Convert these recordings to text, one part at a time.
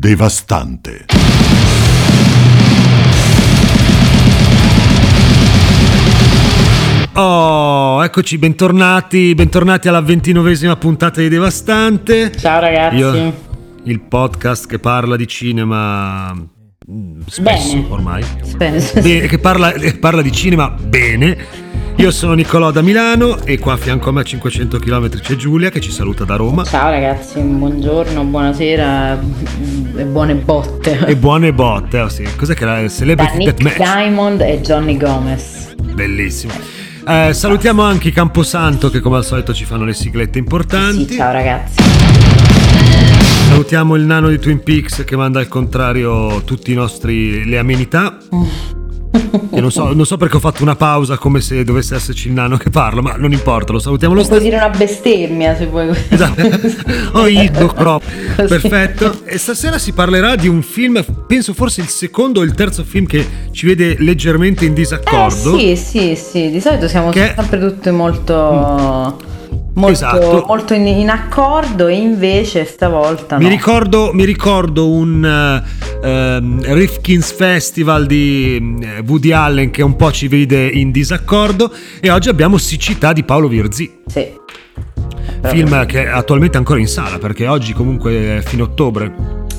devastante. Oh, eccoci, bentornati, bentornati alla ventinovesima puntata di Devastante. Ciao ragazzi. Io, il podcast che parla di cinema mm, spesso Bene. ormai. Sì, Bene, che parla, che parla di cinema bene. Io sono Nicolò da Milano e qua a fianco a me a 500 km c'è Giulia che ci saluta da Roma. Ciao ragazzi, buongiorno, buonasera mm, e buone botte. E buone botte, oh sì. Cos'è che era il Da Celebrity Nick Deathmatch? Diamond e Johnny Gomez. Bellissimo. Eh, salutiamo anche i Camposanto che come al solito ci fanno le siglette importanti. Sì, ciao ragazzi. Salutiamo il nano di Twin Peaks che manda al contrario tutti i nostri le amenità. Che non so, non so perché ho fatto una pausa come se dovesse esserci il nano che parla, ma non importa, lo salutiamo lo Puoi stesso. dire una bestemmia se vuoi. Esatto. Oh, Ido, crop. Perfetto. E stasera si parlerà di un film, penso forse il secondo o il terzo film che ci vede leggermente in Eh disaccordo. sì, sì, sì, di solito siamo Che- sempre tutti molto... Molto, Esatto. molto in, in accordo e invece stavolta Mi no. ricordo, mi ricordo un eh, ehm, Rifkin's Festival di eh, Woody Allen che un po' ci vede in disaccordo e oggi abbiamo Siccità di Paolo Virzì, Sì. film che è attualmente ancora in sala perché oggi comunque è fine ottobre,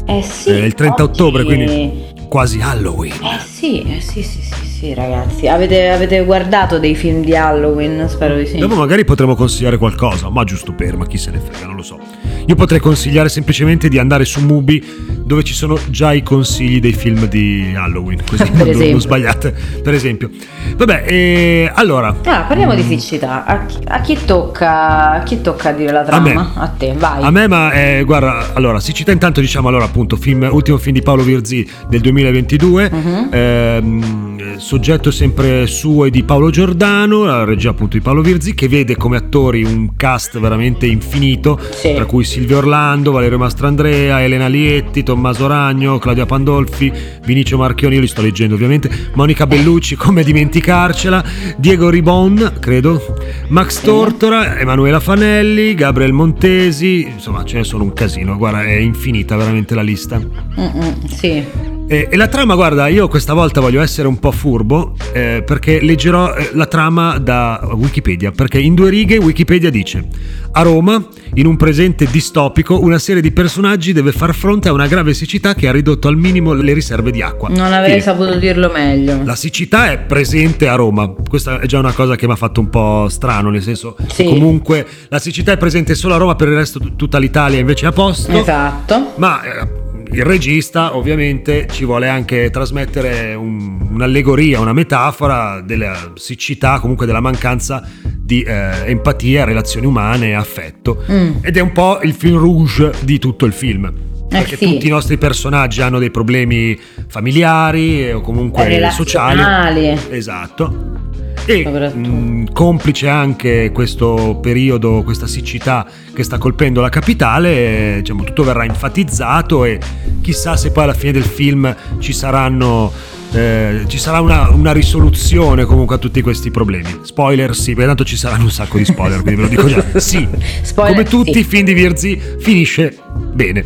Eh sì. è il 30 oggi- ottobre, quindi quasi Halloween. Eh sì, eh sì, sì, sì, ragazzi. Avete, avete guardato dei film di Halloween? Spero di sì. Dopo magari potremo consigliare qualcosa, ma giusto per, ma chi se ne frega, non lo so. Io potrei consigliare semplicemente di andare su Mubi dove ci sono già i consigli dei film di Halloween, così Per non, sbagliate, per esempio. Vabbè, e allora, Ah, parliamo di siccità. A chi, a chi tocca, a chi tocca dire la A me. trama? A, te, vai. A me, ma eh, guarda, allora, siccità intanto diciamo allora appunto, film, ultimo film di Paolo Virzì del 2022, Mhm. ehm, soggetto sempre suo e di Paolo Giordano, la regia appunto di Paolo Virzì, che vede come attori un cast veramente infinito, Sì. tra cui Silvio Orlando, Valerio Mastrandrea, Elena Lietti, Tommaso Ragno, Claudia Pandolfi, Vinicio Marchioni, io li sto leggendo ovviamente, Monica Bellucci, come dimenticarcela, Diego Ribon, credo, Max Tortora, Emanuela Fanelli, Gabriel Montesi, insomma ce ne sono un casino, guarda è infinita veramente la lista. Mm-mm, sì. E, e la trama, guarda, io questa volta voglio essere un po' furbo eh, perché leggerò eh, la trama da Wikipedia, perché in due righe Wikipedia dice a Roma, in un presente distopico, una serie di personaggi deve far fronte a una grave siccità che ha ridotto al minimo le riserve di acqua. Non avrei Fine. saputo dirlo meglio. La siccità è presente a Roma, questa è già una cosa che mi ha fatto un po' strano, nel senso Sì. comunque la siccità è presente solo a Roma, per il resto tutta l'Italia invece è a posto. Esatto. Ma eh, il regista ovviamente ci vuole anche trasmettere un- un'allegoria, una metafora della siccità, comunque della mancanza di eh, empatia, relazioni umane, affetto. Mm. Ed è un po' il film rouge di tutto il film. Perché Eh sì. tutti i nostri personaggi hanno dei problemi familiari eh, o comunque sociali. Relazionali. Esatto. E mh, complice anche questo periodo, questa siccità che sta colpendo la capitale, eh, diciamo, tutto verrà enfatizzato e chissà se poi alla fine del film ci saranno. eh, ci sarà una, una risoluzione comunque a tutti questi problemi. Spoiler, sì, perché tanto ci saranno un sacco di spoiler, quindi ve lo dico già. Sì, Spoiler, come tutti sì. i film di Virzi, finisce bene.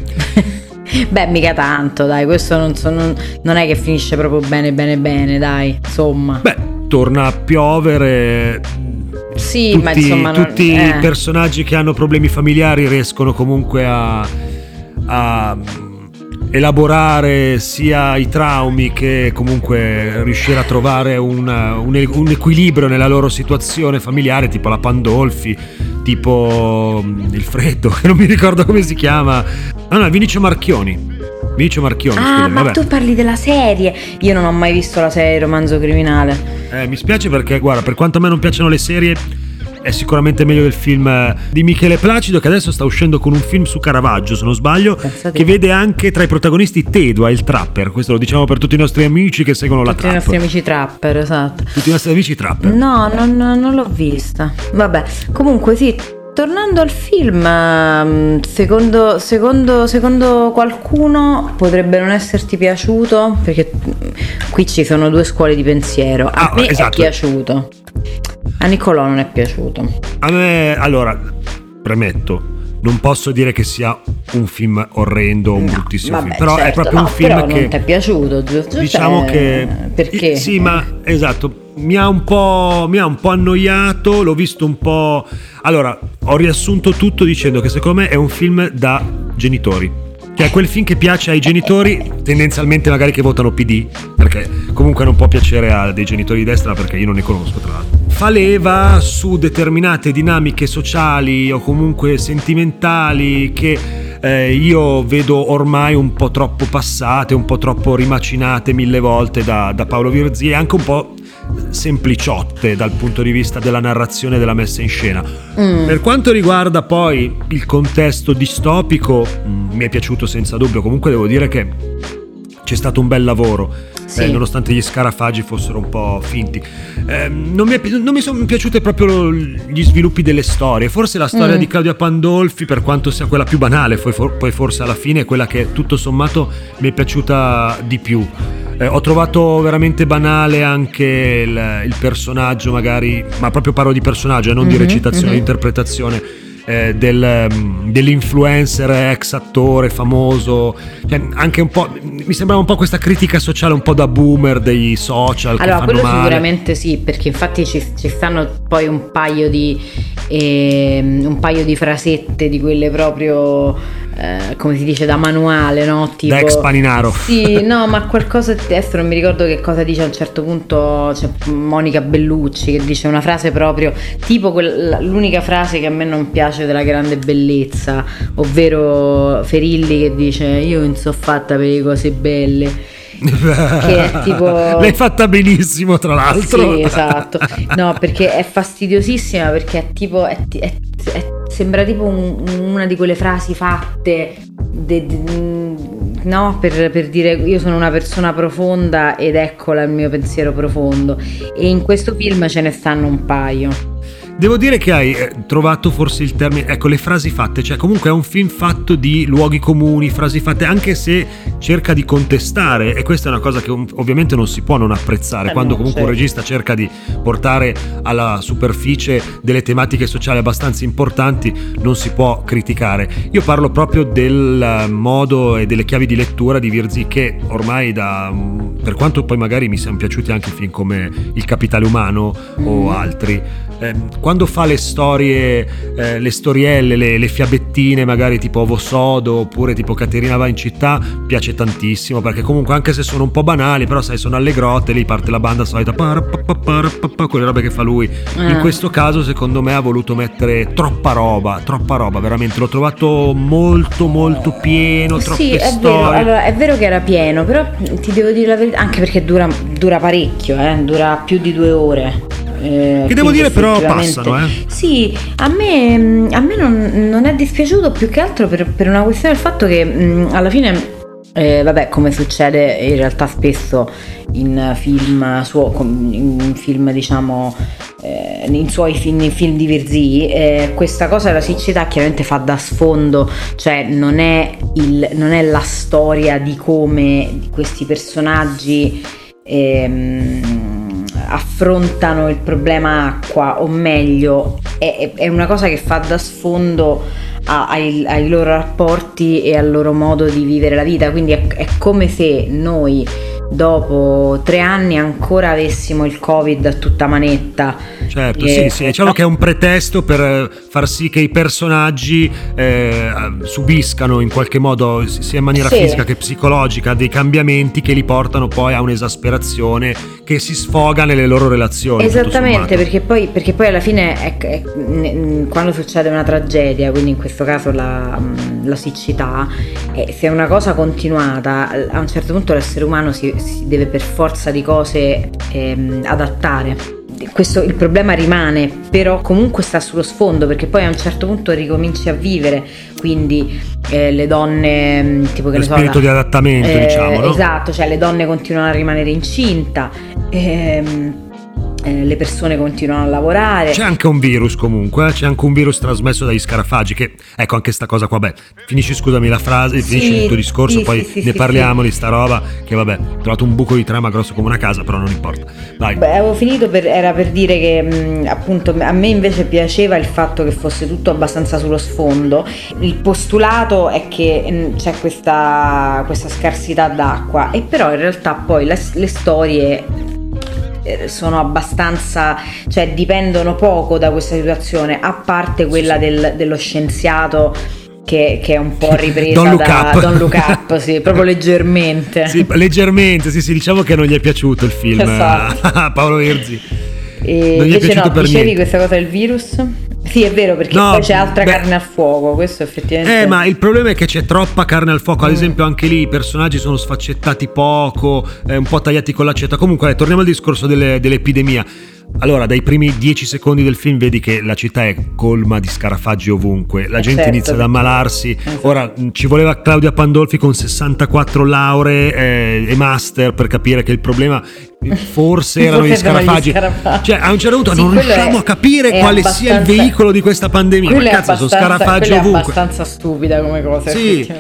Beh, mica tanto, dai. Questo non, so- non- non è che finisce proprio bene, bene, bene, dai. Insomma. Beh, torna a piovere. sì, tutti, ma insomma. non- tutti eh. i personaggi che hanno problemi familiari riescono comunque a, a, elaborare sia i traumi che comunque riuscire a trovare una- un, un equilibrio nella loro situazione familiare, tipo la Pandolfi, tipo mm, il freddo, che non mi ricordo come si chiama. Ah no, Vinicio Marchioni. Vinicio Marchioni, Ah, scusami, ma vabbè. tu parli della serie. Io non ho mai visto la serie Romanzo Criminale. Eh, mi spiace perché, guarda, per quanto a me non piacciono le serie, è sicuramente meglio del film eh, di Michele Placido, che adesso sta uscendo con un film su Caravaggio, se non sbaglio, Pensate. che vede anche tra i protagonisti Tedua, il trapper. Questo lo diciamo per tutti i nostri amici che seguono la Tutti i trap. nostri amici trapper, esatto. Tutti i nostri amici trapper. No, non, non l'ho vista. Vabbè, comunque sì. Tornando al film, ehm, secondo, secondo, secondo qualcuno potrebbe non esserti piaciuto, perché mm, qui ci sono due scuole di pensiero. A Ah, me esatto. è piaciuto, a Niccolò non è piaciuto. A me, allora, premetto, non posso dire che sia un film orrendo o un no, bruttissimo vabbè, film, però certo, è proprio no, un film che non ti è piaciuto, giusto? Diciamo cioè, che perché? Sì, ma esatto, mi ha, un po', mi ha un po' annoiato, l'ho visto un po'... Allora, ho riassunto tutto dicendo che secondo me è un film da genitori. Cioè quel film che piace ai genitori, tendenzialmente magari che votano PD, perché comunque non può piacere a dei genitori di destra perché io non ne conosco tra l'altro. Fa leva su determinate dinamiche sociali o comunque sentimentali che eh, io vedo ormai un po' troppo passate, un po' troppo rimacinate mille volte da, da Paolo Virzi e anche un po' sempliciotte dal punto di vista della narrazione e della messa in scena. Mm. Per quanto riguarda poi il contesto distopico, mm, mi è piaciuto senza dubbio, comunque devo dire che c'è stato un bel lavoro. Sì. Eh, nonostante gli scarafaggi fossero un po' finti. Eh, non, mi non, mi sono piaciute proprio gli sviluppi delle storie. Forse la storia mm. di Claudia Pandolfi, per quanto sia quella più banale, poi, poi forse alla fine è quella che tutto sommato mi è piaciuta di più. Eh, ho trovato veramente banale anche il, il, personaggio, magari, ma proprio parlo di personaggio, eh, non mm-hmm, di recitazione, mm-hmm. di interpretazione. Eh, del, mm, dell'influencer ex attore famoso cioè, anche un po' mi sembrava un po' questa critica sociale un po' da boomer dei social allora quello male. sicuramente sì perché infatti ci, ci stanno poi un paio di eh, un paio di frasette di quelle proprio eh, come si dice da manuale, no? Tipo, da ex paninaro. Sì, no, ma qualcosa adesso non mi ricordo che cosa dice a un certo punto c'è Monica Bellucci che dice una frase proprio tipo quella, l'unica frase che a me non piace della grande bellezza, ovvero Ferilli che dice io non so fatta per le cose belle che è tipo l'hai fatta benissimo tra l'altro. Sì esatto. No perché è fastidiosissima perché è tipo è, è, è sembra tipo un, una di quelle frasi fatte de, de, no? per, per, dire io sono una persona profonda ed eccola il mio pensiero profondo. E in questo film ce ne stanno un paio Devo dire che hai eh, trovato forse il termine, ecco le frasi fatte, cioè comunque è un film fatto di luoghi comuni, frasi fatte, anche se cerca di contestare, e questa è una cosa che ovviamente non si può non apprezzare, eh quando comunque certo. un regista cerca di portare alla superficie delle tematiche sociali abbastanza importanti, non si può criticare. Io parlo proprio del modo e delle chiavi di lettura di Virzi che ormai da, per quanto poi magari mi siano piaciuti anche film come Il capitale umano o mm. altri, eh, quando fa le storie, eh, le storielle, le, le, fiabettine, magari tipo Ovo Sodo oppure tipo Caterina va in città, piace tantissimo perché comunque anche se sono un po' banali, però sai, sono alle grotte, lì parte la banda solita, quelle robe che fa lui. Eh. In questo caso, secondo me, ha voluto mettere troppa roba, troppa roba, veramente. L'ho trovato molto, molto pieno. Troppe sì, è storie. vero, allora, è vero che era pieno, però ti devo dire la verità, anche perché dura, dura parecchio, eh? dura più di due ore. Eh, che devo dire però passano, eh? Sì, a me, a me non, non, è dispiaciuto più che altro per, per una questione del fatto che mh, alla fine eh, vabbè, come succede in realtà spesso in film, suo, in film diciamo, eh, in suoi film, in film di Virzì, eh, questa cosa della siccità chiaramente fa da sfondo, cioè non è, il, non è la storia di come questi personaggi ehm, affrontano il problema acqua, o meglio, è, è una cosa che fa da sfondo a, ai, ai, loro rapporti e al loro modo di vivere la vita. Quindi è, è come se noi dopo tre anni ancora avessimo il covid a tutta manetta. Certo, e, sì, sì, diciamo che è un pretesto per eh, far sì che i personaggi eh, subiscano in qualche modo, sia in maniera sì. fisica che psicologica, dei cambiamenti che li portano poi a un'esasperazione che si sfoga nelle loro relazioni. Esattamente, perché poi, perché poi, alla fine è, è, quando succede una tragedia, quindi in questo caso la, la siccità, eh, se è una cosa continuata, a un certo punto l'essere umano si, si deve per forza di cose ehm, adattare. Questo, il problema rimane, però comunque sta sullo sfondo perché poi a un certo punto ricominci a vivere, quindi eh, le donne mm, tipo che Lo ne so, spirito la, di adattamento, eh, diciamo, no? Esatto, cioè le donne continuano a rimanere incinta. Ehm, eh, le persone continuano a lavorare. C'è anche un virus comunque, eh? c'è anche un virus trasmesso dagli scarafaggi che, ecco anche sta cosa qua, beh, finisci scusami la frase, sì, finisci il tuo discorso, sì, poi sì, ne parliamo di sta roba che vabbè, ho trovato un buco di trama grosso come una casa, però non importa. Vai. Beh, avevo finito per, era per dire che mh, appunto a me invece piaceva il fatto che fosse tutto abbastanza sullo sfondo. Il postulato è che mh, c'è questa, questa scarsità d'acqua e però in realtà poi le, le storie sono abbastanza, cioè dipendono poco da questa situazione, a parte quella del, dello scienziato che, che, è un po' ripresa Don't Look da Up. Don't Look Up, sì, proprio leggermente. Sì, leggermente, sì, sì, diciamo che non gli è piaciuto il film Esatto. a Paolo Verzi. E Non gli è invece piaciuto no, per dicevi niente. questa cosa del virus? Sì, è vero, perché No, poi c'è altra beh- carne al fuoco, questo effettivamente... Eh, ma il problema è che c'è troppa carne al fuoco. Ad Mm. esempio, anche lì i personaggi sono sfaccettati poco, eh, un po' tagliati con l'accetta. Comunque, eh, torniamo al discorso delle- dell'epidemia. Allora, dai primi 10 secondi del film vedi che la città è colma di scarafaggi ovunque, la gente certo, inizia ad ammalarsi. Esatto. Ora mh, ci voleva Claudia Pandolfi con 64 lauree eh, e master per capire che il problema eh, forse erano gli erano gli scarafaggi. scarafaggi. Cioè, a un certo punto Sì, non riusciamo è- a capire quale sia il veicolo di questa pandemia. Ma cazzo, sono scarafaggi quella è ovunque. abbastanza stupida come cosa, Sì.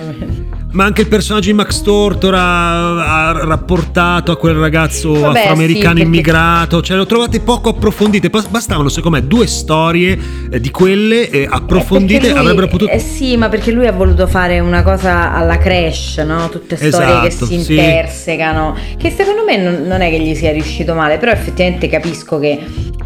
Ma anche il personaggio di Max Tortor ha, rapportato a quel ragazzo Vabbè, afroamericano sì, immigrato, cioè lo trovate poco approfondite, Bas- bastavano secondo me due storie eh, di quelle eh, Eh, approfondite, lui- avrebbero potuto... Eh sì, ma perché lui ha voluto fare una cosa alla crash, no? Tutte storie che Esatto, si sì. intersecano, che secondo me non, non è che gli sia riuscito male, però effettivamente capisco che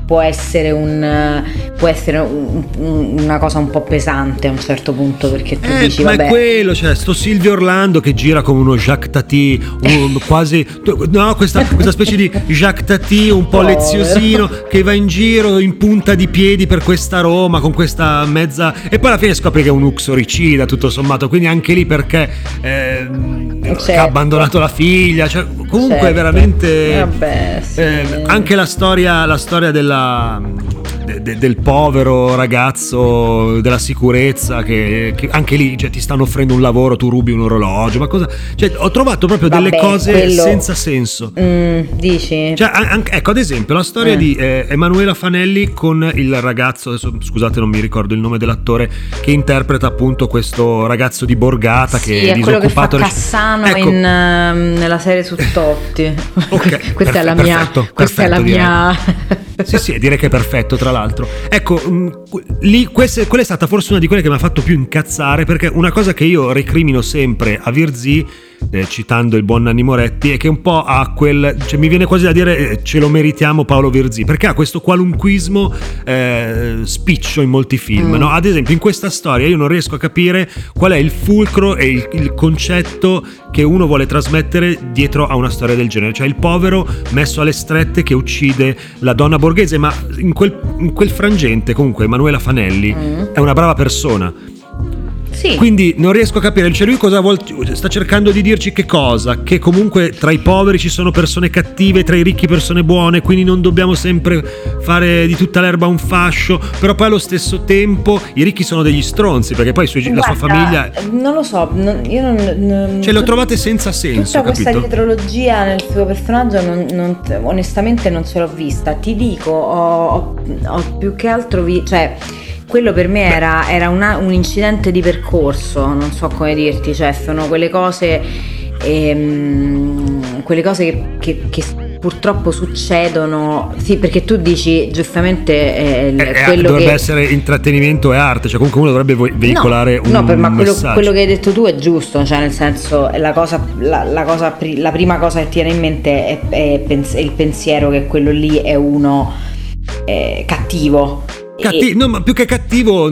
può essere, un, eh, può essere un- un- una cosa un po' pesante a un certo punto, perché tu Eh, dici, ma vabbè... è quello, cioè, sto Silvio Orlando che gira come uno Jacques Tati, un- quasi, no, questa, questa specie di Jacques Tati un po' leziosino che va in giro in punta di piedi per questa Roma con questa mezza. E poi alla fine scopri che è un uxoricida, tutto sommato. Quindi anche lì perché ehm, che Certo. ha abbandonato la figlia. Cioè, comunque Certo. veramente. Vabbè, sì. eh, anche la storia, la storia della, de- de- del povero ragazzo della sicurezza che, che anche lì cioè, ti stanno offrendo un lavoro, tu rubi un orologio, ma cosa... Cioè, ho trovato proprio delle Vabbè, cose quello- senza senso. Mm, dici? Cioè, an- anche- ecco, ad esempio, la storia Eh. di eh, Emanuela Fanelli con il ragazzo, adesso scusate non mi ricordo il nome dell'attore, che interpreta appunto questo ragazzo di Borgata Sì, che è è quello che fa disoccupato. Cassano Ecco, in, ehm, nella serie su Totti. Ok, questa è la perfe- mia, perfetto, questa è la perfetto, mia Sì, sì, direi che è perfetto, tra l'altro. Ecco, mh, que- lì, queste- quella è stata forse una di quelle che mi ha fatto più incazzare, perché una cosa che io recrimino sempre a Virzì, eh, citando il buon Nanni Moretti, è che un po' ha quel... cioè mi viene quasi da dire eh, ce lo meritiamo Paolo Virzì, perché ha questo qualunquismo eh, spiccio in molti film, Mm. no? Ad esempio in questa storia io non riesco a capire qual è il fulcro e il, il concetto che uno vuole trasmettere dietro a una storia del genere, cioè il povero messo alle strette che uccide la donna borghese, ma in quel, in quel frangente comunque Emanuela Fanelli Mm. è una brava persona. Sì. Quindi non riesco a capire, cioè lui cosa vuol, sta cercando di dirci che cosa? Che comunque tra i poveri ci sono persone cattive, tra i ricchi persone buone, quindi non dobbiamo sempre fare di tutta l'erba un fascio, però poi allo stesso tempo i ricchi sono degli stronzi, perché poi suoi- la sua Guarda, famiglia... Non lo so, non- io non. non ho tut- trovate senza senso, Tutta questa capito? dietrologia nel suo personaggio, non- non- onestamente, non ce l'ho vista. Ti dico, ho, ho- ho più che altro vi- cioè, quello per me era, era una- un incidente di percorso, non so come dirti, cioè, sono quelle cose. ehm, quelle cose che, che- che purtroppo succedono. Sì, perché tu dici giustamente eh, Eh, eh, quello dovrebbe che. essere intrattenimento e arte, cioè comunque uno dovrebbe veicolare no, un no, per- ma quello, quello che hai detto tu è giusto, cioè nel senso la, cosa, la, la cosa la prima cosa che ti viene in mente è, è pens- è il pensiero che quello lì è uno eh, cattivo. Catti- no, ma più che cattivo,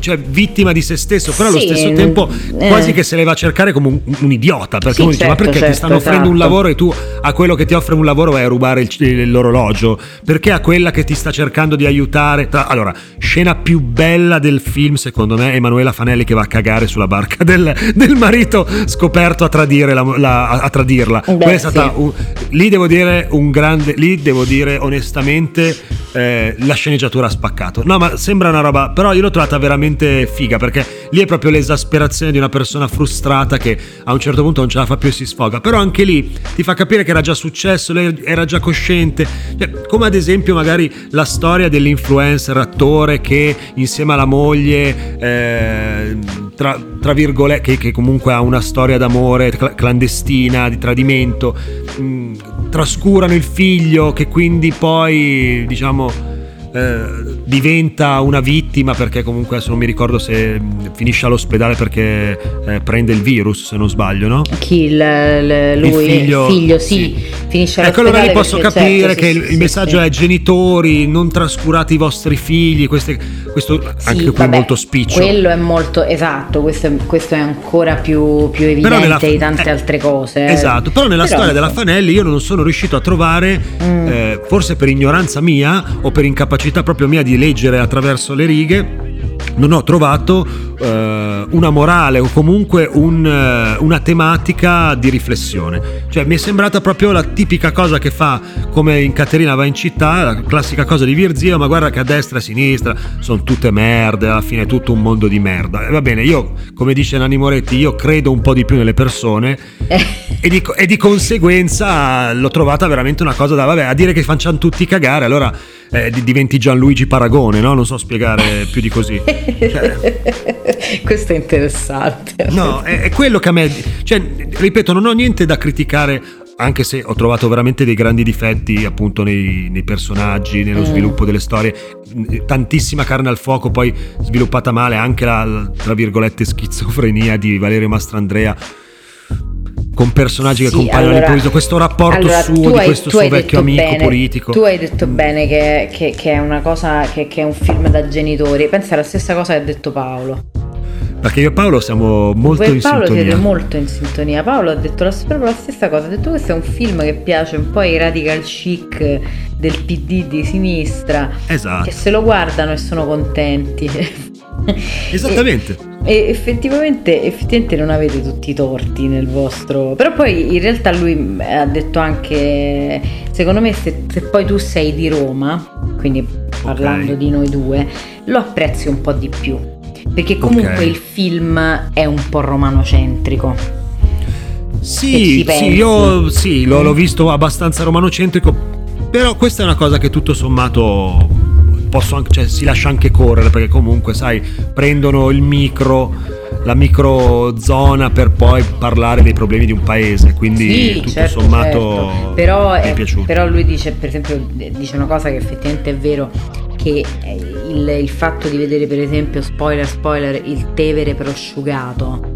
cioè vittima di se stesso, però allo Sì, stesso tempo eh. quasi che se le va a cercare come un, un idiota, perché Sì, uno dice ma certo, perché ti certo, stanno offrendo un esatto. lavoro e tu a quello che ti offre un lavoro vai a rubare il- l'orologio, perché a quella che ti sta cercando di aiutare, tra- allora, scena più bella del film secondo me è Emanuela Fanelli che va a cagare sulla barca del, del marito scoperto a, tradire la- la- a, a tradirla. Beh, Quella è stata sì. un- lì devo dire un grande, lì devo dire onestamente eh, la sceneggiatura ha spaccato. No, ma sembra una roba, però io l'ho trovata veramente figa perché lì è proprio l'esasperazione di una persona frustrata che a un certo punto non ce la fa più e si sfoga. Però anche lì ti fa capire che era già successo, lei era già cosciente. Cioè, come ad esempio magari la storia dell'influencer attore che insieme alla moglie... Eh, tra, tra virgolette, che, che, comunque ha una storia d'amore clandestina, di tradimento, mh, trascurano il figlio che quindi poi, diciamo, eh, diventa una vittima perché comunque adesso non mi ricordo se finisce all'ospedale perché eh, prende il virus se non sbaglio no? chi? Il, il, lui? il figlio, il figlio sì, sì. finisce ecco allora lì posso capire certo, che sì, il, sì, messaggio è genitori non trascurate i vostri figli queste, questo anche qui vabbè, molto spiccio. quello è molto esatto questo è, questo è ancora più, più evidente nella, di tante eh, altre cose. esatto però nella però, storia della Fanelli io non sono riuscito a trovare mm. Eh, forse per ignoranza mia o per incapacità proprio mia di leggere attraverso le righe non ho trovato eh, una morale o comunque un, eh, una tematica di riflessione. Cioè mi è sembrata proprio la tipica cosa che fa come in Caterina va in città, la classica cosa di Virzio, ma guarda che a destra e a sinistra sono tutte merde, alla fine è tutto un mondo di merda. E va bene, io come dice Nanni Moretti, io credo un po' di più nelle persone e, di, e di conseguenza l'ho trovata veramente una cosa da, vabbè, a dire che facciano tutti cagare, allora eh, diventi Gianluigi Paragone, no? Non so spiegare più di così. Cioè, Questo è interessante. No, è, è, quello che a me... Cioè, ripeto, non ho niente da criticare anche se ho trovato veramente dei grandi difetti appunto nei, nei personaggi, nello mm. sviluppo delle storie, tantissima carne al fuoco, poi sviluppata male anche la, tra virgolette, schizofrenia di Valerio Mastrandrea con personaggi sì, che compaiono allora, all'improvviso, questo rapporto allora, suo di questo suo vecchio amico bene, politico. Tu hai detto bene che, che, che è una cosa, che, che, è un film da genitori, pensa alla stessa cosa che ha detto Paolo. Perché io e Paolo siamo molto Voi in Paolo sintonia. siete molto in sintonia. Paolo ha detto la, proprio la stessa cosa. Ha detto questo è un film che piace un po' ai radical chic del PD di sinistra. Esatto. Che se lo guardano e sono contenti. Esattamente. E, effettivamente, effettivamente non avete tutti i torti nel vostro... Però poi in realtà lui ha detto anche, secondo me se, se poi tu sei di Roma, quindi parlando okay. di noi due, lo apprezzi un po' di più. Perché comunque okay. il film è un po' romanocentrico. Sì, sì, io sì, l'ho, l'ho visto abbastanza romanocentrico, però questa è una cosa che tutto sommato anche, cioè, si lascia anche correre perché comunque sai prendono il micro la microzona per poi parlare dei problemi di un paese quindi sì, tutto certo, sommato certo. Però, è, però lui dice per esempio dice una cosa che effettivamente è vero che il, il fatto di vedere per esempio spoiler spoiler il Tevere prosciugato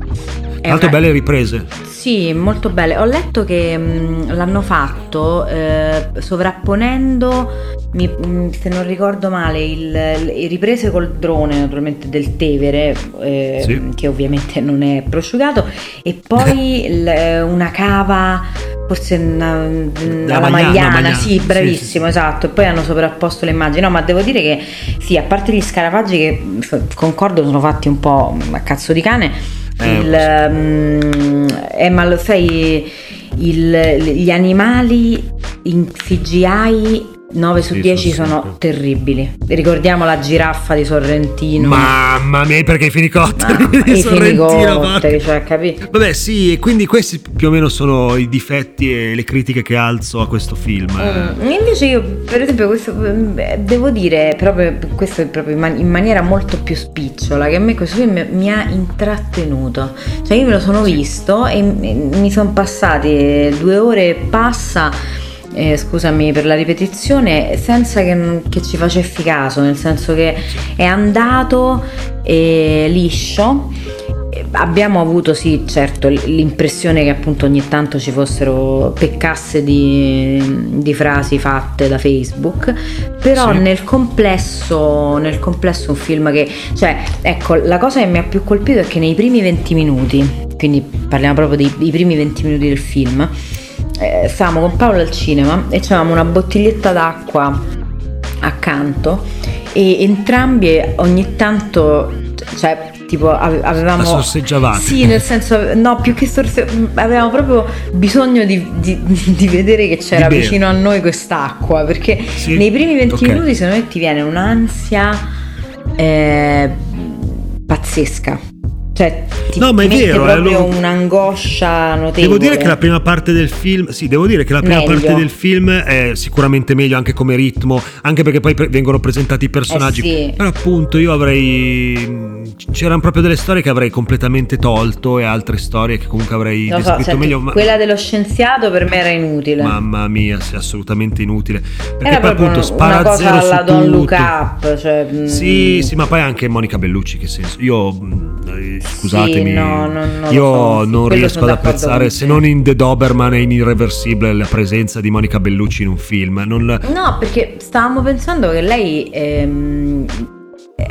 tra l'altro belle riprese. Sì, molto belle. Ho letto che mh, mm, l'hanno fatto eh, sovrapponendo, mi, mh, mm, se non ricordo male, il, le riprese col drone naturalmente del Tevere, eh, sì. che ovviamente non è prosciugato, e poi l, una cava forse una, una la magliana, magliana, sì, bravissimo, sì, sì, esatto. E poi hanno sovrapposto le immagini. No, ma devo dire che sì, a parte gli scarafaggi che concordo sono fatti un po' a cazzo di cane eh, il, um, eh, ma lo sai, il, gli animali in CGI 9 su sì, 10 sono, sono terribili. Ricordiamo la giraffa di Sorrentino. Mamma mia, perché i fenicotteri no, di i Sorrentino. cioè, capi? Vabbè, sì, quindi questi più o meno sono i difetti e le critiche che alzo a questo film. Mm, invece io, per esempio, questo, devo dire proprio questo proprio in maniera molto più spicciola che a me questo film mi ha intrattenuto. Cioè io me lo sono sì. visto e mi sono passati due ore e passa eh, scusami per la ripetizione, senza che, che, ci facessi caso, nel senso che è andato eh, liscio. Abbiamo avuto sì, certo, l'impressione che appunto ogni tanto ci fossero peccasse di, di frasi fatte da Facebook, però sì. nel, complesso, nel complesso un film che, cioè, ecco, la cosa che mi ha più colpito è che nei primi 20 minuti, quindi parliamo proprio dei, dei primi 20 minuti del film, eh, stavamo con Paolo al cinema e avevamo una bottiglietta d'acqua accanto e entrambi ogni tanto cioè, tipo ave- avevamo... Sorseggiavate. Sì, nel senso, no, più che sorse... avevamo proprio bisogno di, di- di vedere che c'era vicino a noi quest'acqua, perché Sì, nei primi 20 ok. minuti secondo me ti viene un'ansia eh, pazzesca. Cioè, ti, No, ma è vero, eh, proprio lo- un'angoscia notevole. Devo dire che la prima parte del film, sì, devo dire che la prima Meglio. parte del film è sicuramente meglio anche come ritmo, anche perché poi pre- vengono presentati i personaggi. Eh sì. Però appunto io avrei c'erano proprio delle storie che avrei completamente tolto e altre storie che comunque avrei so, descritto senti, meglio, ma quella dello scienziato per me era inutile. mamma mia, sì, assolutamente inutile. Perché era poi appunto una spara cosa zero alla Don tutto. Look Up. Cioè, mm, Sì, sì, ma poi anche Monica Bellucci, che senso? Io, scusatemi, no, no, non lo io sì, non riesco ad apprezzare, se non in The Doberman e in Irreversibile, la presenza di Monica Bellucci in un film. Non, No, perché stavamo pensando che lei ehm,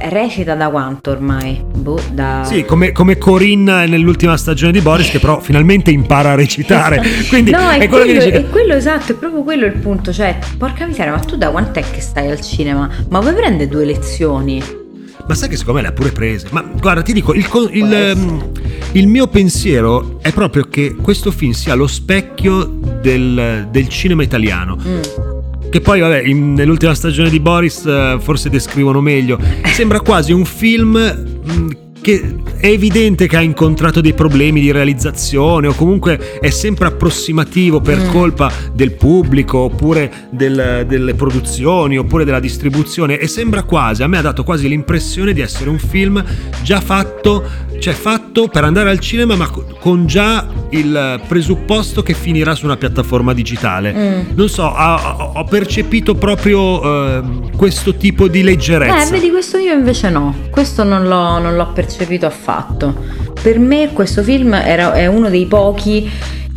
recita da quanto ormai? Boh, da... Sì, come, come Corinne nell'ultima stagione di Boris, che però finalmente impara a recitare. Quindi no, è, è quello quello, che dice è quello esatto, è proprio quello il punto. Cioè, porca miseria, ma tu da quant'è che stai al cinema? Ma vuoi prendere due lezioni? Ma sai che secondo me le ha pure prese. Ma guarda, ti dico, il, il, ehm, il mio pensiero è proprio che questo film sia lo specchio del, del cinema italiano. Mm. Che poi, vabbè, in- nell'ultima stagione di Boris eh, forse descrivono meglio. Sembra quasi un film mh, che è evidente che ha incontrato dei problemi di realizzazione o comunque è sempre approssimativo per Mm. colpa del pubblico oppure del- delle produzioni oppure della distribuzione e sembra quasi, a me ha dato quasi l'impressione di essere un film già fatto, cioè fatto per andare al cinema ma co- con già il presupposto che finirà su una piattaforma digitale. Mm. Non so, ho, percepito proprio ehm, questo tipo di leggerezza. Eh, vedi, questo io invece no. Questo non l'ho, non l'ho percepito affatto. Per me questo film era, è uno dei pochi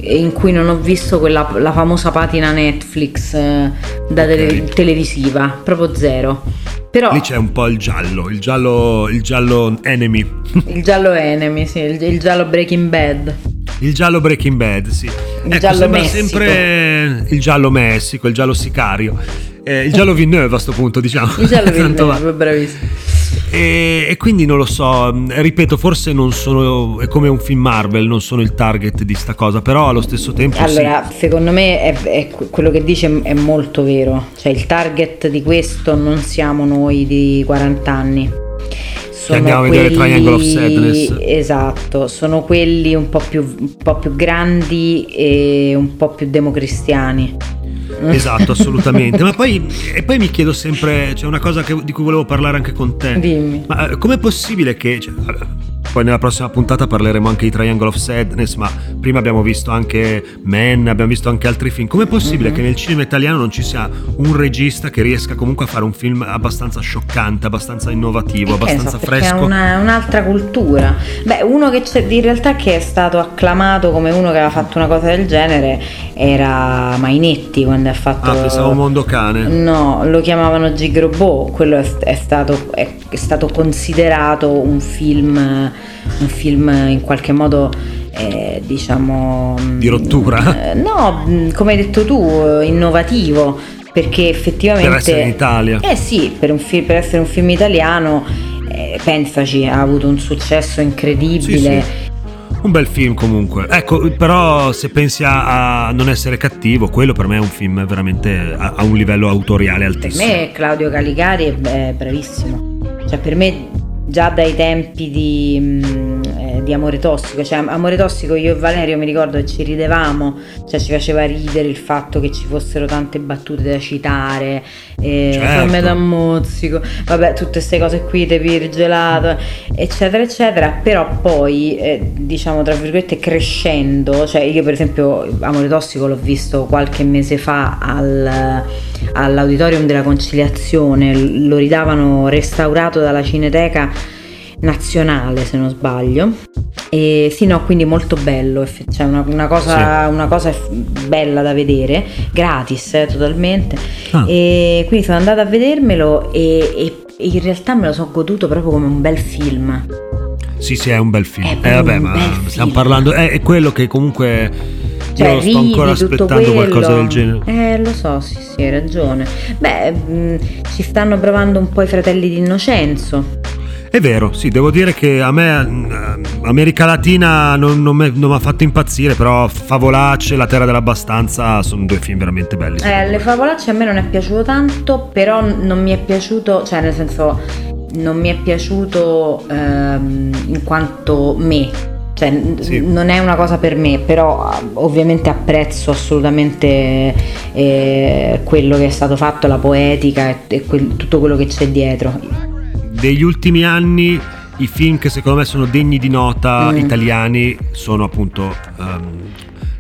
in cui non ho visto quella la famosa patina Netflix eh, da tele- Ok. televisiva, proprio zero. Però Lì c'è un po' il giallo, il giallo, il giallo enemy, il giallo Enemy, sì, il, il giallo Breaking Bad. il giallo Breaking Bad, sì. Ecco, giallo sembra Messico. sempre il giallo Messico, il giallo sicario, eh, il giallo Villeneuve a sto punto, diciamo. Il giallo. Villeneuve, bravissimo. E, e quindi non lo so, mh, ripeto, forse non sono, è come un film Marvel, non sono il target di sta cosa, però allo stesso tempo Allora, secondo me è, è que- quello che dice è molto vero. Cioè, il target di questo non siamo noi di 40 anni. Sono andiamo a vedere Triangle of Sadness. Esatto, sono quelli un po' più, un po' più grandi e un po' più democristiani. esatto, assolutamente. Ma poi, e poi mi chiedo sempre, c'è una cosa che- di cui volevo parlare anche con te. Dimmi. Ma eh, com'è possibile che... cioè, poi nella prossima puntata parleremo anche di Triangle of Sadness, ma prima abbiamo visto anche Men, abbiamo visto anche altri film. Com'è possibile Mhm. che nel cinema italiano non ci sia un regista che riesca comunque a fare un film abbastanza scioccante, abbastanza innovativo, Eh, che ne abbastanza so, perché fresco? È una- un'altra cultura. Beh, uno che c'è in realtà che è stato acclamato come uno che aveva fatto una cosa del genere era Mainetti quando ha fatto. Ah, pensavo Mondo Cane. No, lo chiamavano Gigrobot, quello è, è stato, è, è stato considerato un film, un film in qualche modo, eh, diciamo... Di rottura? eh, no, mh, come hai detto tu, eh, innovativo, perché effettivamente... Per essere in Italia. Eh sì, per, un fi- per essere un film italiano, eh, pensaci, ha avuto un successo incredibile. Sì, sì. Un bel film comunque. Ecco, però se pensi a, a non essere cattivo, quello per me è un film veramente a, a un livello autoriale Per altissimo. me Claudio Caligari è bravissimo. Cioè per me già dai tempi di, mm, di Amore Tossico, cioè Amore Tossico io e Valerio mi ricordo che ci ridevamo, cioè ci faceva ridere il fatto che ci fossero tante battute da citare, eh, Certo. da mozzico, vabbè tutte queste cose qui, te il gelato, eccetera eccetera, però poi eh, diciamo tra virgolette crescendo, cioè io per esempio Amore Tossico l'ho visto qualche mese fa al, all'auditorium della conciliazione, lo ridavano restaurato dalla Cineteca nazionale se non sbaglio e sì no quindi molto bello cioè una, una cosa, una cosa bella da vedere gratis eh, totalmente Ah. e quindi sono andata a vedermelo e, e- in realtà me lo sono goduto proprio come un bel film Sì, sì, è un bel film. È Eh, vabbè, ma stiamo film. parlando. È, è quello che comunque. Cioè, io sto ridi, ancora tutto aspettando qualcosa quello. del genere. Eh, lo so, sì, sì, hai ragione. Beh, mh, ci stanno provando un po' i fratelli di Innocenzo. È vero, sì, devo dire che a me eh, America Latina non, non mi ha fatto impazzire, però Favolacce e La Terra dell'Abbastanza sono due film veramente belli. Eh, Le Favolacce a me non è piaciuto tanto, però non mi è piaciuto, cioè nel senso non mi è piaciuto ehm, in quanto me, cioè sì. non è una cosa per me, però ovviamente apprezzo assolutamente eh, quello che è stato fatto, la poetica e, e quel, tutto quello che c'è dietro degli ultimi anni i film che secondo me sono degni di nota mm. italiani sono appunto um,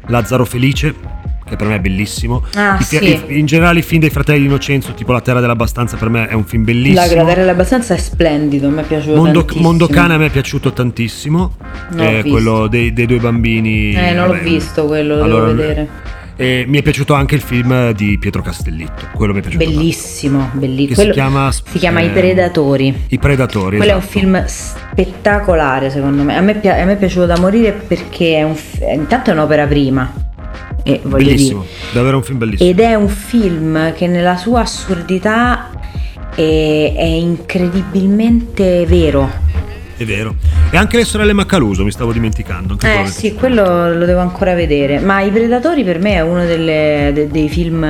Lazzaro Felice che per me è bellissimo. Ah, I, sì. i, in generale i film dei fratelli di Innocenzo, tipo La Terra dell'Abbastanza, per me è un film bellissimo. La, La Terra dell'Abbastanza è splendido, mi è piaciuto Mondo, tantissimo. Mondo Cane a me è piaciuto tantissimo. Eh, quello dei, dei, due bambini. Eh, non vabbè, l'ho visto quello, lo allora, devo vedere. E mi è piaciuto anche il film di Pietro Castellitto, quello mi è piaciuto. Bellissimo, bellissimo. Si chiama, si chiama eh, I Predatori. I Predatori. Quello esatto. è un film spettacolare secondo me. A me, a me è piaciuto da morire perché è un, intanto è un'opera prima. E bellissimo, dire. davvero un film bellissimo. Ed è un film che nella sua assurdità è, è incredibilmente vero è vero. E anche le sorelle Maccaluso, mi stavo dimenticando. Eh sì, quello lo devo ancora vedere. Ma I Predatori per me è uno delle, de, dei film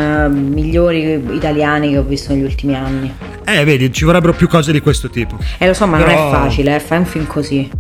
migliori italiani che ho visto negli ultimi anni. Eh, vedi, ci vorrebbero più cose di questo tipo. Eh, lo so, ma Però... non è facile, eh, fai un film così.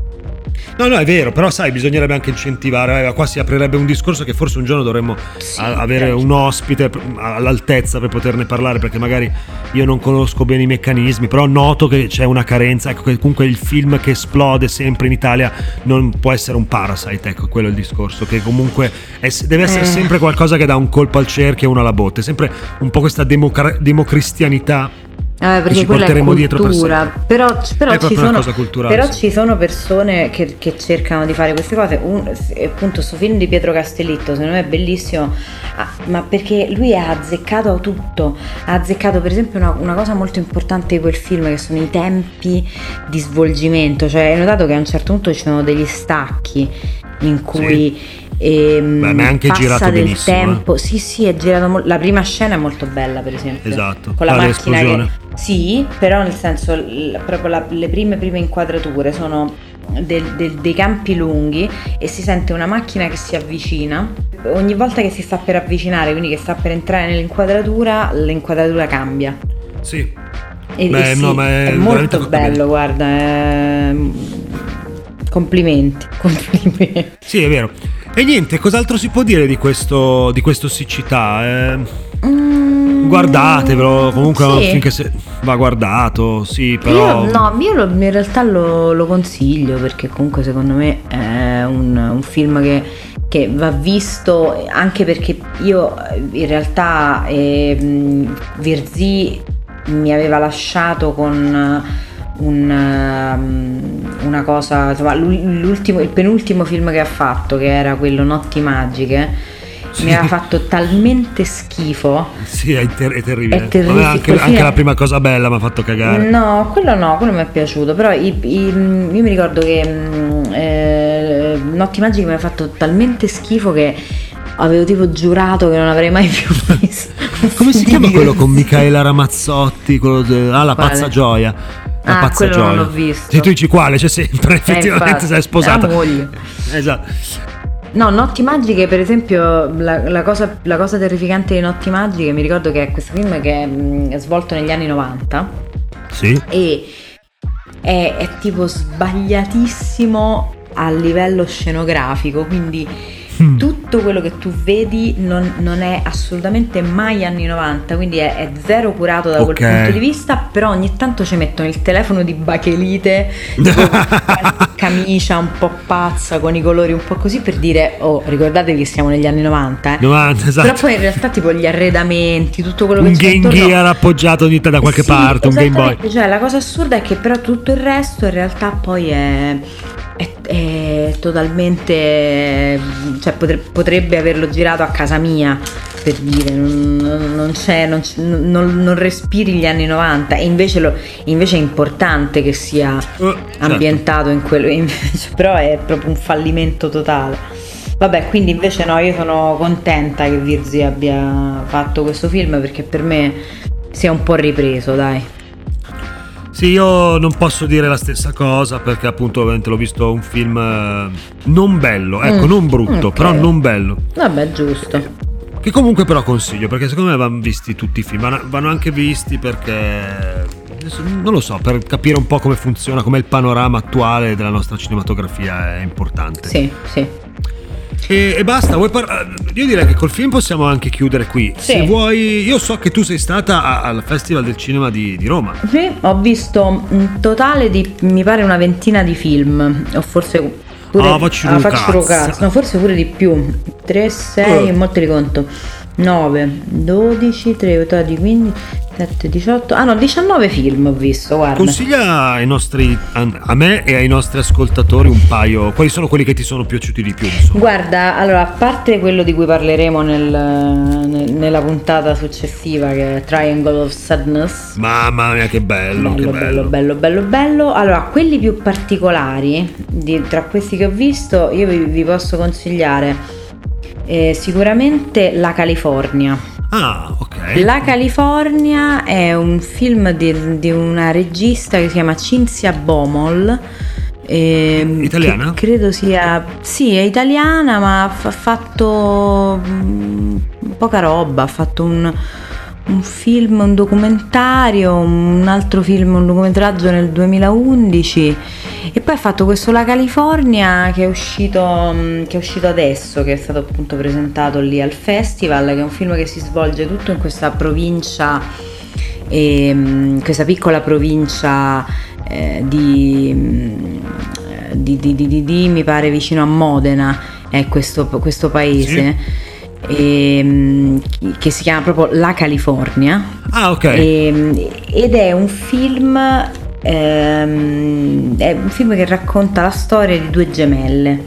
No, no, è vero, però sai, bisognerebbe anche incentivare. Eh, qua si aprirebbe un discorso che forse un giorno dovremmo sì, avere certo. un ospite all'altezza per poterne parlare, perché magari io non conosco bene i meccanismi, però noto che c'è una carenza. Ecco, che comunque il film che esplode sempre in Italia non può essere un parasite, ecco, quello è il discorso. Che comunque è, deve essere eh. sempre qualcosa che dà un colpo al cerchio e uno alla botte, sempre un po' questa democra- democristianità eh, perché ci quella è cultura, per però, però, è ci sono, però ci sono persone che, che, cercano di fare queste cose. Un, appunto, questo film di Pietro Castellitto, secondo me è bellissimo, ah, ma perché lui ha azzeccato tutto. Ha azzeccato, per esempio, una, una, cosa molto importante di quel film, che sono i tempi di svolgimento. Cioè, hai notato che a un certo punto ci sono degli stacchi in cui. Sì e Beh, ma è anche girato del benissimo, tempo. Eh. Sì, sì, è girato mo- la prima scena è molto bella, per esempio. Esatto. Con la ah, macchina che Sì, però nel senso l- proprio la- le prime prime inquadrature sono del, del, dei campi lunghi e si sente una macchina che si avvicina. Ogni volta che si sta per avvicinare, quindi che sta per entrare nell'inquadratura, l'inquadratura cambia. Sì. E, Beh, e sì, no, è, è molto bello, guarda. È... Complimenti, complimenti. Sì, è vero. E niente, cos'altro si può dire di questo, di questo siccità? Eh, guardatevelo, comunque sì. finché se, va guardato, sì, però... Io, no, io lo, in realtà lo, lo, consiglio perché comunque secondo me è un, un film che, che, va visto anche perché io in realtà eh, Virzi mi aveva lasciato con un, um, una cosa, insomma, l'ultimo, il penultimo film che ha fatto, che era quello Notti Magiche, sì. mi aveva fatto talmente schifo. Sì, è, ter- è terribile. È terribile. Anche, anche la prima cosa bella mi ha fatto cagare. No, quello no, quello mi è piaciuto. Però i, i, io mi ricordo che mm, eh, Notti Magiche mi ha fatto talmente schifo che avevo tipo giurato che non avrei mai più visto. Come si chiama quello con Michaela Ramazzotti? Quello de... Ah, la pazza gioia. La ah, pazza gioia. non l'ho visto. Se tu dici quale c'è sempre, effettivamente eh, sei sposata. Esatto. No, Notti Magiche, per esempio, la, la, cosa, la, cosa, terrificante di Notti Magiche, mi ricordo che è questo film che è, mh, è svolto negli anni 90. Sì. E è, è tipo sbagliatissimo a livello scenografico, quindi Mm. tutto quello che tu vedi non, non, è assolutamente mai anni 90, quindi è, è zero curato da okay. quel punto di vista, però ogni tanto ci mettono il telefono di Bachelite, camicia un po' pazza, con i colori un po' così, per dire, oh, ricordatevi che siamo negli anni 90, eh? 90 esatto. Però poi in realtà tipo gli arredamenti, tutto quello che un c'è Un Game Gear appoggiato ogni da qualche sì, parte, un Game Boy. Cioè la cosa assurda è che però tutto il resto in realtà poi è è, è totalmente cioè potrebbe averlo girato a casa mia per dire non, non, c'è, non, non, respiri gli anni 90 e invece, lo, invece è importante che sia uh, ambientato certo. in quello invece, però è proprio un fallimento totale vabbè quindi invece no io sono contenta che Virzi abbia fatto questo film perché per me si è un po' ripreso dai Sì, io non posso dire la stessa cosa perché appunto ovviamente l'ho visto un film eh, non bello, ecco, Mm, non brutto, ok. però non bello. Vabbè, giusto. Che comunque però consiglio perché secondo me vanno visti tutti i film, vanno, anche visti perché non lo so, per capire un po' come funziona, com'è il panorama attuale della nostra cinematografia è importante. Sì, sì. E, e basta, vuoi par- io direi che col film possiamo anche chiudere qui. Sì. Se vuoi, io so che tu sei stata a- al Festival del Cinema di, di Roma. Sì, ho visto un totale di, mi pare, una ventina di film, o forse pure... Ah, faccio cazzo. cazzo. No, forse pure di più. 3, 6, Eh. molti li conto. 9, 12, 3, 14, 15, 7, 18... Ah no, 19 film ho visto, guarda. Consiglia ai nostri, a, me e ai nostri ascoltatori un paio, quali sono quelli che ti sono piaciuti di più? Insomma. Guarda, allora, a parte quello di cui parleremo nel- nel- nella puntata successiva, che è Triangle of Sadness, Mamma mia, che bello, che bello, bello. bello, bello, bello, bello. Allora, quelli più particolari, di- tra questi che ho visto, io vi, vi posso consigliare eh, sicuramente La California. Ah, ok. La California è un film di, di una regista che si chiama Cinzia Bomol. ehm, Italiana? credo sia. Sì, è italiana, ma ha fa- fatto mm, poca roba. Ha fatto un, un film, un documentario, un altro film, un documentario nel 2011. E poi ha fatto questo La California che è uscito, mm, che è uscito adesso, che è stato appunto presentato lì al festival, che è un film che si svolge tutto in questa provincia, ehm, questa piccola provincia eh, di, mm, di, di- di- di- mi pare vicino a Modena, è questo, questo paese. ehm, che si chiama proprio La California Ah, ok. Ehm, ed è un film ehm, è un film che racconta la storia di due gemelle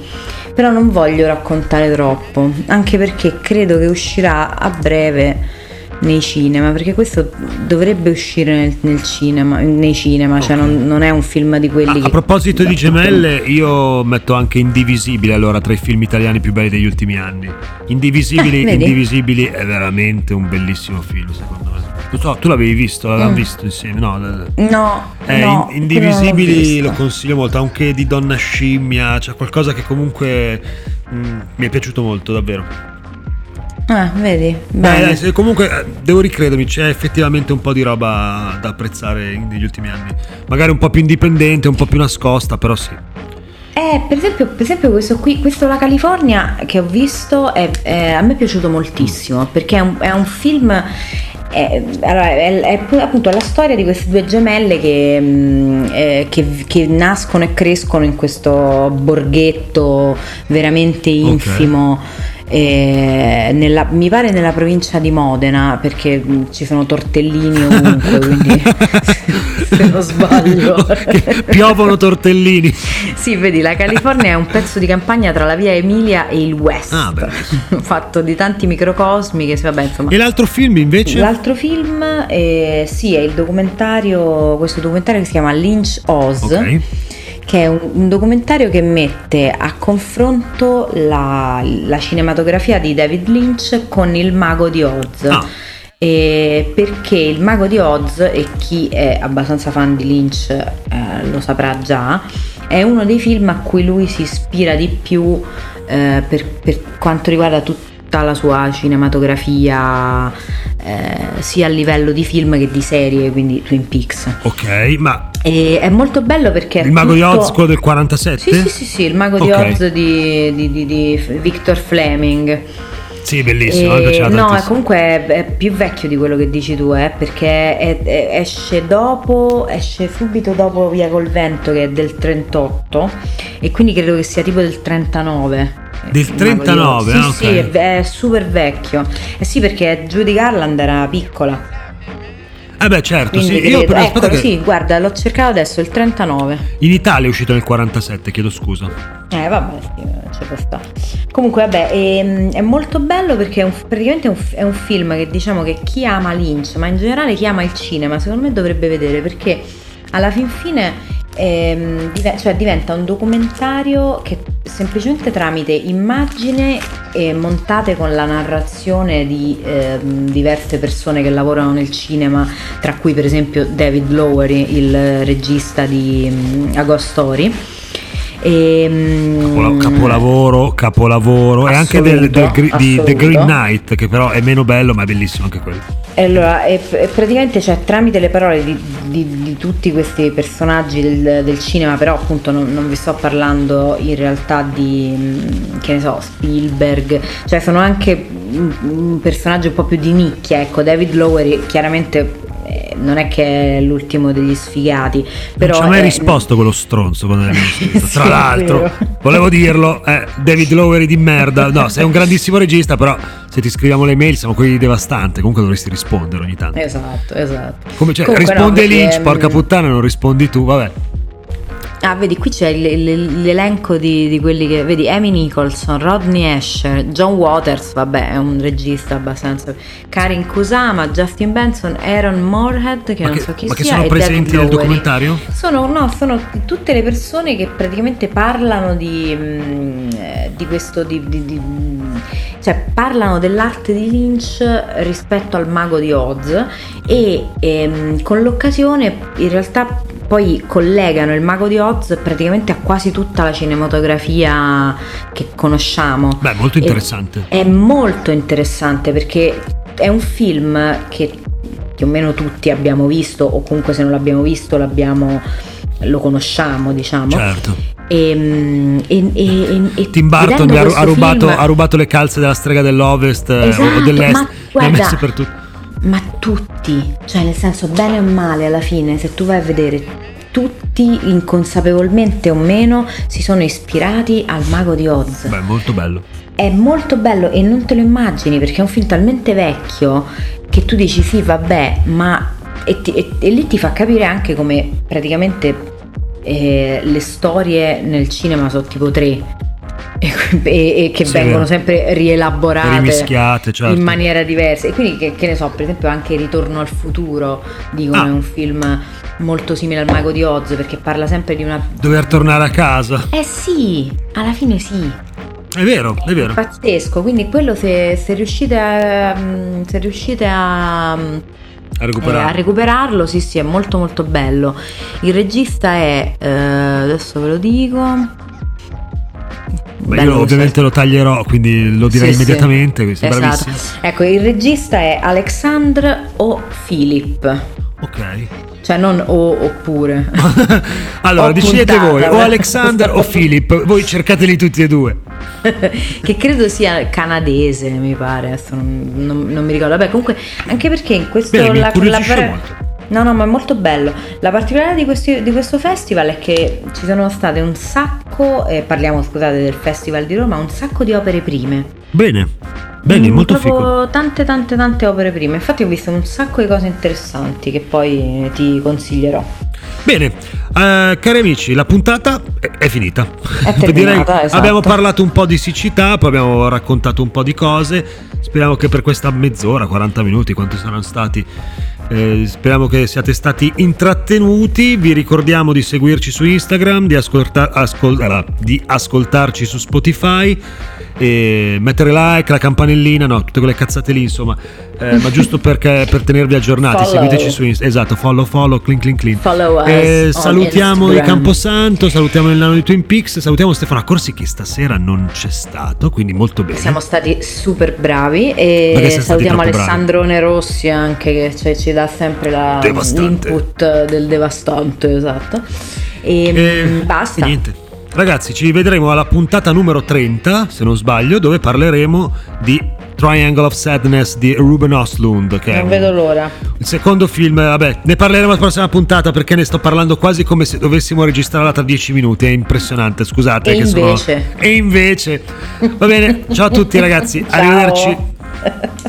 però non voglio raccontare troppo anche perché credo che uscirà a breve nei cinema perché questo dovrebbe uscire nel, nel cinema nei cinema cioè Ok. non, non è un film di quelli A, a che proposito di gemelle, io metto anche Indivisibile allora tra i film italiani più belli degli ultimi anni. Indivisibili, Eh, vedi? Indivisibili è veramente un bellissimo film, secondo me. Non so, tu l'avevi visto, l'avevamo Mm. visto insieme, no? no, Eh, no Indivisibili lo consiglio molto, anche di Donna Scimmia, c'è qualcosa che comunque mm, mi è piaciuto molto, davvero. ah vedi Eh, dai, se- comunque eh, devo ricredermi, c'è effettivamente un po' di roba da apprezzare negli ultimi anni. Magari un po' più indipendente, un po' più nascosta, però sì. Eh, per esempio, per esempio questo qui, questo La California che ho visto, è- è- a me è piaciuto moltissimo perché è un, è un film. È- allora, è, è poi appunto la storia di queste due gemelle che, mm, eh, che- che nascono e crescono in questo borghetto veramente infimo. eh, nella- mi pare nella provincia di Modena perché mm, ci sono tortellini ovunque quindi se non sbaglio piovono tortellini. sì, vedi, la California è un pezzo di campagna tra la via Emilia e il West, Ah, fatto di tanti microcosmi che vabbè, insomma. E l'altro film invece? L'altro film, eh, sì, è il documentario, questo documentario che si chiama Lynch Oz, Ok. Che è un, un documentario che mette a confronto la, la cinematografia di David Lynch con il mago di Oz. Ah. E perché il mago di Oz, e chi è abbastanza fan di Lynch eh, lo saprà già, è uno dei film a cui lui si ispira di più eh, per, per quanto riguarda tutta la sua cinematografia, eh, sia a livello di film che di serie, quindi Twin Peaks. Ok, ma E è molto bello perché... il mago di tutto- Oz, quello del 47? Sì, sì, sì, sì, il mago di Ok. Oz di, di- di- di Victor Fleming. Sì, bellissimo, E- no, tantissimo. comunque è, è più vecchio di quello che dici tu, eh, perché è- è- esce dopo, esce subito dopo Via col vento che è del 38 e quindi credo che sia tipo del 39. Del Il Mago di 39, Oz. ah, Sì, sì, è, è super vecchio. Eh sì, perché Judy Garland era piccola. Eh beh, certo, Quindi sì. Io credo, però aspetta eccolo, che sì, guarda, l'ho cercato adesso, il 39. in Italia è uscito nel 47, chiedo scusa. Eh vabbè, sì, ci può stare. Comunque vabbè, ehm, è, molto bello perché è un- praticamente è un, è un film che diciamo che chi ama Lynch, ma in generale chi ama il cinema, secondo me dovrebbe vedere perché alla fin fine ehm, div- cioè diventa un documentario che semplicemente tramite immagine e montate con la narrazione di ehm, diverse persone che lavorano nel cinema, tra cui per esempio David Lowery, il regista di um, Aghost Story. E, Capola- capolavoro, capolavoro, e anche del, del, di The Green Knight, che però è meno bello, ma è bellissimo anche quello. Allora, e, e praticamente cioè, tramite le parole di, di, di tutti questi personaggi del, del cinema, però appunto non, non, vi sto parlando in realtà di, mm, che ne so, Spielberg, cioè sono anche un, un personaggio un po' più di nicchia, ecco, David Lowery chiaramente eh, non è che è l'ultimo degli sfigati. Però non ci ha mai è... risposto quello stronzo quando l'abbiamo scritto. Tra sì, l'altro, volevo dirlo, eh, David Lowery di merda. No, sei un grandissimo regista, però se ti scriviamo le mail siamo quelli devastanti. Comunque dovresti rispondere ogni tanto. Esatto, esatto. Come, cioè, Comunque risponde no, Lynch, porca puttana, non rispondi tu, vabbè. Ah, vedi, qui c'è l'elenco di, di, quelli che. Vedi, Amy Nicholson, Rodney Asher, John Waters, vabbè, è un regista abbastanza. Karin Kusama, Justin Benson, Aaron Moorhead, che ma non che, so chi ma sia. Ma che sono presenti nel documentario? Sono, no, sono tutte le persone che praticamente parlano di, mm, di questo. Di, di, cioè, parlano dell'arte di Lynch rispetto al mago di Oz e ehm, con l'occasione in realtà poi collegano il mago di Oz praticamente a quasi tutta la cinematografia che conosciamo. Beh, molto interessante. E, è molto interessante perché è un film che più o meno tutti abbiamo visto o comunque se non l'abbiamo visto l'abbiamo lo conosciamo, diciamo. Certo. E, e, e, e Tim Burton ha, rubato, film... ha, rubato, le calze della strega dell'Ovest esatto, o dell'Est, ma guarda, le ha messe per tutti ma tutti, cioè nel senso bene o male alla fine, se tu vai a vedere tutti inconsapevolmente o meno si sono ispirati al mago di Oz. Beh, molto bello. È molto bello e non te lo immagini perché è un film talmente vecchio che tu dici sì, vabbè, ma e, ti, e, e lì ti fa capire anche come praticamente eh, le storie nel cinema sono tipo tre e, e, che sì, vengono sempre rielaborate certo. in maniera diversa. E quindi, che, che, ne so, per esempio, anche Ritorno al futuro dicono ah. è un film molto simile al Mago di Oz perché parla sempre di una. Dover tornare a casa. Eh sì, alla fine sì. È vero, è vero. È pazzesco, quindi quello se, se riuscite a. Se riuscite a a, recuperarlo. Eh, a recuperarlo, sì, sì, è molto molto bello. Il regista è, eh, adesso ve lo dico, Beh, io ovviamente lo taglierò, quindi lo direi sì, immediatamente. Sì. Esatto. Ecco, il regista è Alexandre O. Philip. Ok. Cioè non o oppure. allora, decidete voi, o Alexander o Philip, voi cercateli tutti e due. che credo sia canadese, mi pare, non, non, non mi ricordo. Vabbè, comunque, anche perché in questo... Beh, la, la, molto No, no, ma è molto bello. La particolarità di, questi, di questo festival è che ci sono state un sacco, eh, parliamo scusate del Festival di Roma, un sacco di opere prime. Bene, bene, mm, molto figo. Tante, tante, tante opere prime. Infatti ho visto un sacco di cose interessanti che poi ti consiglierò. Bene, uh, cari amici, la puntata è, è finita. È terminata, esatto. Abbiamo parlato un po' di siccità, poi abbiamo raccontato un po' di cose. Speriamo che per questa mezz'ora, 40 minuti, quanti saranno stati, eh, speriamo che siate stati intrattenuti. Vi ricordiamo di seguirci su Instagram, di, ascolta- ascol- di ascoltarci su Spotify mettere like, la campanellina, no, tutte quelle cazzate lì, insomma, eh, ma giusto perché, per tenervi aggiornati. Follow. Seguiteci su Instagram, esatto, follow, follow, clean, clean, clean. Follow eh, salutiamo il Camposanto, salutiamo il nano di Twin Peaks, salutiamo Stefano Accorsi che stasera non c'è stato, quindi molto bene. Siamo stati super bravi e salutiamo Alessandro Nerossi anche che cioè, ci dà sempre la, l'input del devastante, esatto. E, e basta. E niente. Ragazzi, ci vedremo alla puntata numero 30, se non sbaglio, dove parleremo di Triangle of Sadness di Ruben Oslund. Che non vedo l'ora. Il secondo film, vabbè, ne parleremo la prossima puntata perché ne sto parlando quasi come se dovessimo registrarla tra 10 minuti. È impressionante, scusate. E che invece. Sono... E invece. Va bene, ciao a tutti ragazzi, arrivederci.